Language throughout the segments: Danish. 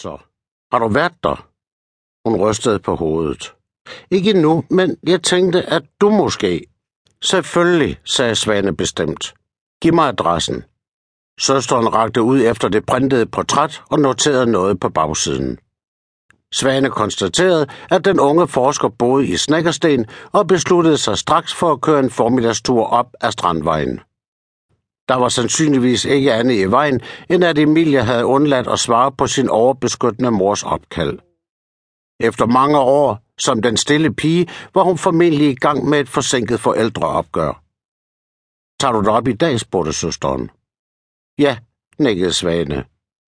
så? Har du været der? Hun rystede på hovedet. Ikke nu, men jeg tænkte, at du måske. Selvfølgelig, sagde Svane bestemt. Giv mig adressen. Søsteren rakte ud efter det printede portræt og noterede noget på bagsiden. Svane konstaterede, at den unge forsker boede i Snækkersten og besluttede sig straks for at køre en formiddagstur op ad Strandvejen. Der var sandsynligvis ikke andet i vejen, end at Emilie havde undladt at svare på sin overbeskyttende mors opkald. Efter mange år som den stille pige var hun formentlig i gang med et forsinket forældreopgør. Tager du det op i dag, spurgte søsteren. Ja, nikkede Svane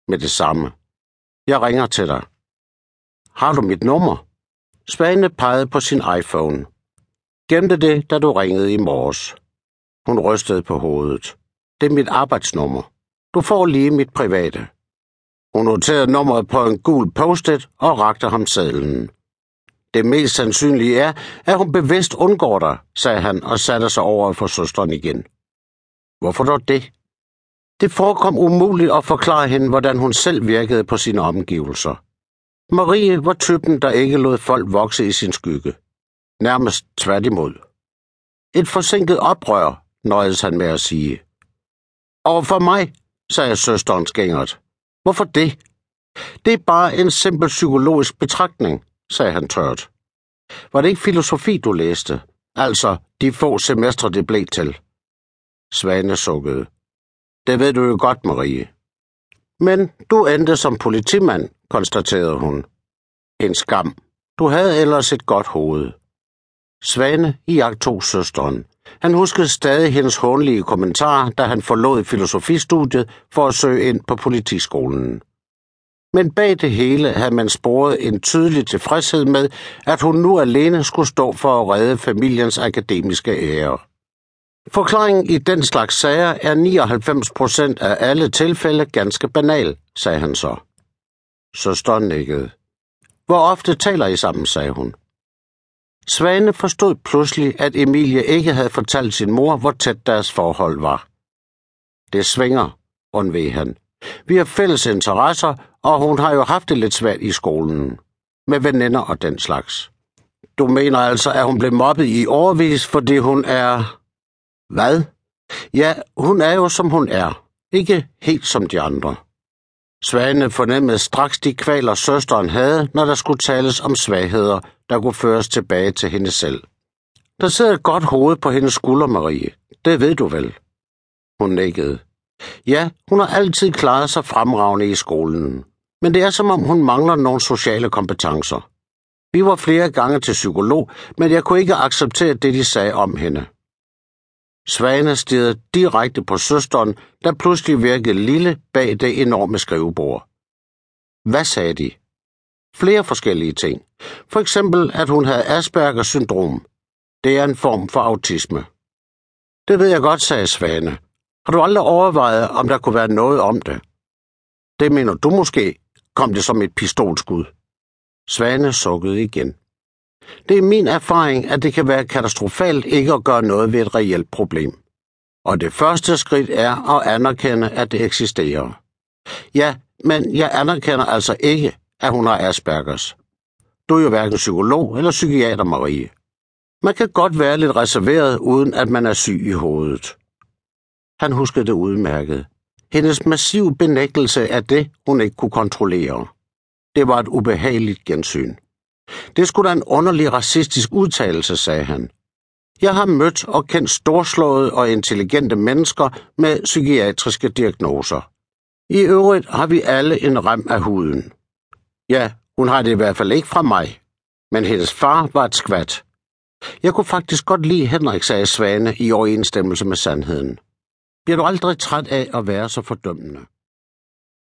med det samme. Jeg ringer til dig. Har du mit nummer? Svane pegede på sin iPhone. Gemte det, da du ringede i morges. Hun rystede på hovedet. Det er mit arbejdsnummer. Du får lige mit private. Hun noterede nummeret på en gul post-it og rakte ham sadlen. Det mest sandsynlige er, at hun bevidst undgår dig, sagde han og satte sig over for søsteren igen. Hvorfor dog det? Det forekom umuligt at forklare hende, hvordan hun selv virkede på sine omgivelser. Marie var typen, der ikke lod folk vokse i sin skygge. Nærmest tværtimod. Et forsinket oprør, nøjedes han med at sige. Over for mig, sagde søsteren skængert. Hvorfor det? Det er bare en simpel psykologisk betragtning, sagde han tørt. Var det ikke filosofi, du læste? Altså, de få semestre, det blev til. Svane sukkede. Det ved du jo godt, Marie. Men du endte som politimand, konstaterede hun. En skam. Du havde ellers et godt hoved. Svane i tog søsteren. Han huskede stadig hendes hånlige kommentar, da han forlod filosofistudiet for at søge ind på politiskolen. Men bag det hele havde man sporet en tydelig tilfredshed med, at hun nu alene skulle stå for at redde familiens akademiske ære. Forklaringen i den slags sager er 99 procent af alle tilfælde ganske banal, sagde han så. Søsteren nikkede. Hvor ofte taler I sammen, sagde hun. Svane forstod pludselig, at Emilie ikke havde fortalt sin mor, hvor tæt deres forhold var. Det svinger, undved han. Vi har fælles interesser, og hun har jo haft det lidt svært i skolen. Med veninder og den slags. Du mener altså, at hun blev mobbet i overvis, fordi hun er... Hvad? Ja, hun er jo, som hun er. Ikke helt som de andre. Svane fornemmede straks de kvaler, søsteren havde, når der skulle tales om svagheder, der kunne føres tilbage til hende selv. Der sidder et godt hoved på hendes skulder, Marie. Det ved du vel. Hun nikkede. Ja, hun har altid klaret sig fremragende i skolen. Men det er som om, hun mangler nogle sociale kompetencer. Vi var flere gange til psykolog, men jeg kunne ikke acceptere det, de sagde om hende. Svane stirrede direkte på søsteren, der pludselig virkede lille bag det enorme skrivebord. Hvad sagde de? Flere forskellige ting. For eksempel, at hun havde Aspergers syndrom. Det er en form for autisme. Det ved jeg godt, sagde Svane. Har du aldrig overvejet, om der kunne være noget om det? Det mener du måske, kom det som et pistolskud. Svane sukkede igen. Det er min erfaring, at det kan være katastrofalt ikke at gøre noget ved et reelt problem. Og det første skridt er at anerkende, at det eksisterer. Ja, men jeg anerkender altså ikke, at hun har Aspergers. Du er jo hverken psykolog eller psykiater, Marie. Man kan godt være lidt reserveret, uden at man er syg i hovedet. Han huskede det udmærket. Hendes massiv benægtelse af det, hun ikke kunne kontrollere. Det var et ubehageligt gensyn. Det skulle da en underlig racistisk udtalelse, sagde han. Jeg har mødt og kendt storslåede og intelligente mennesker med psykiatriske diagnoser. I øvrigt har vi alle en rem af huden. Ja, hun har det i hvert fald ikke fra mig. Men hendes far var et skvat. Jeg kunne faktisk godt lide Henrik, sagde Svane i overensstemmelse med sandheden. Bliver du aldrig træt af at være så fordømmende?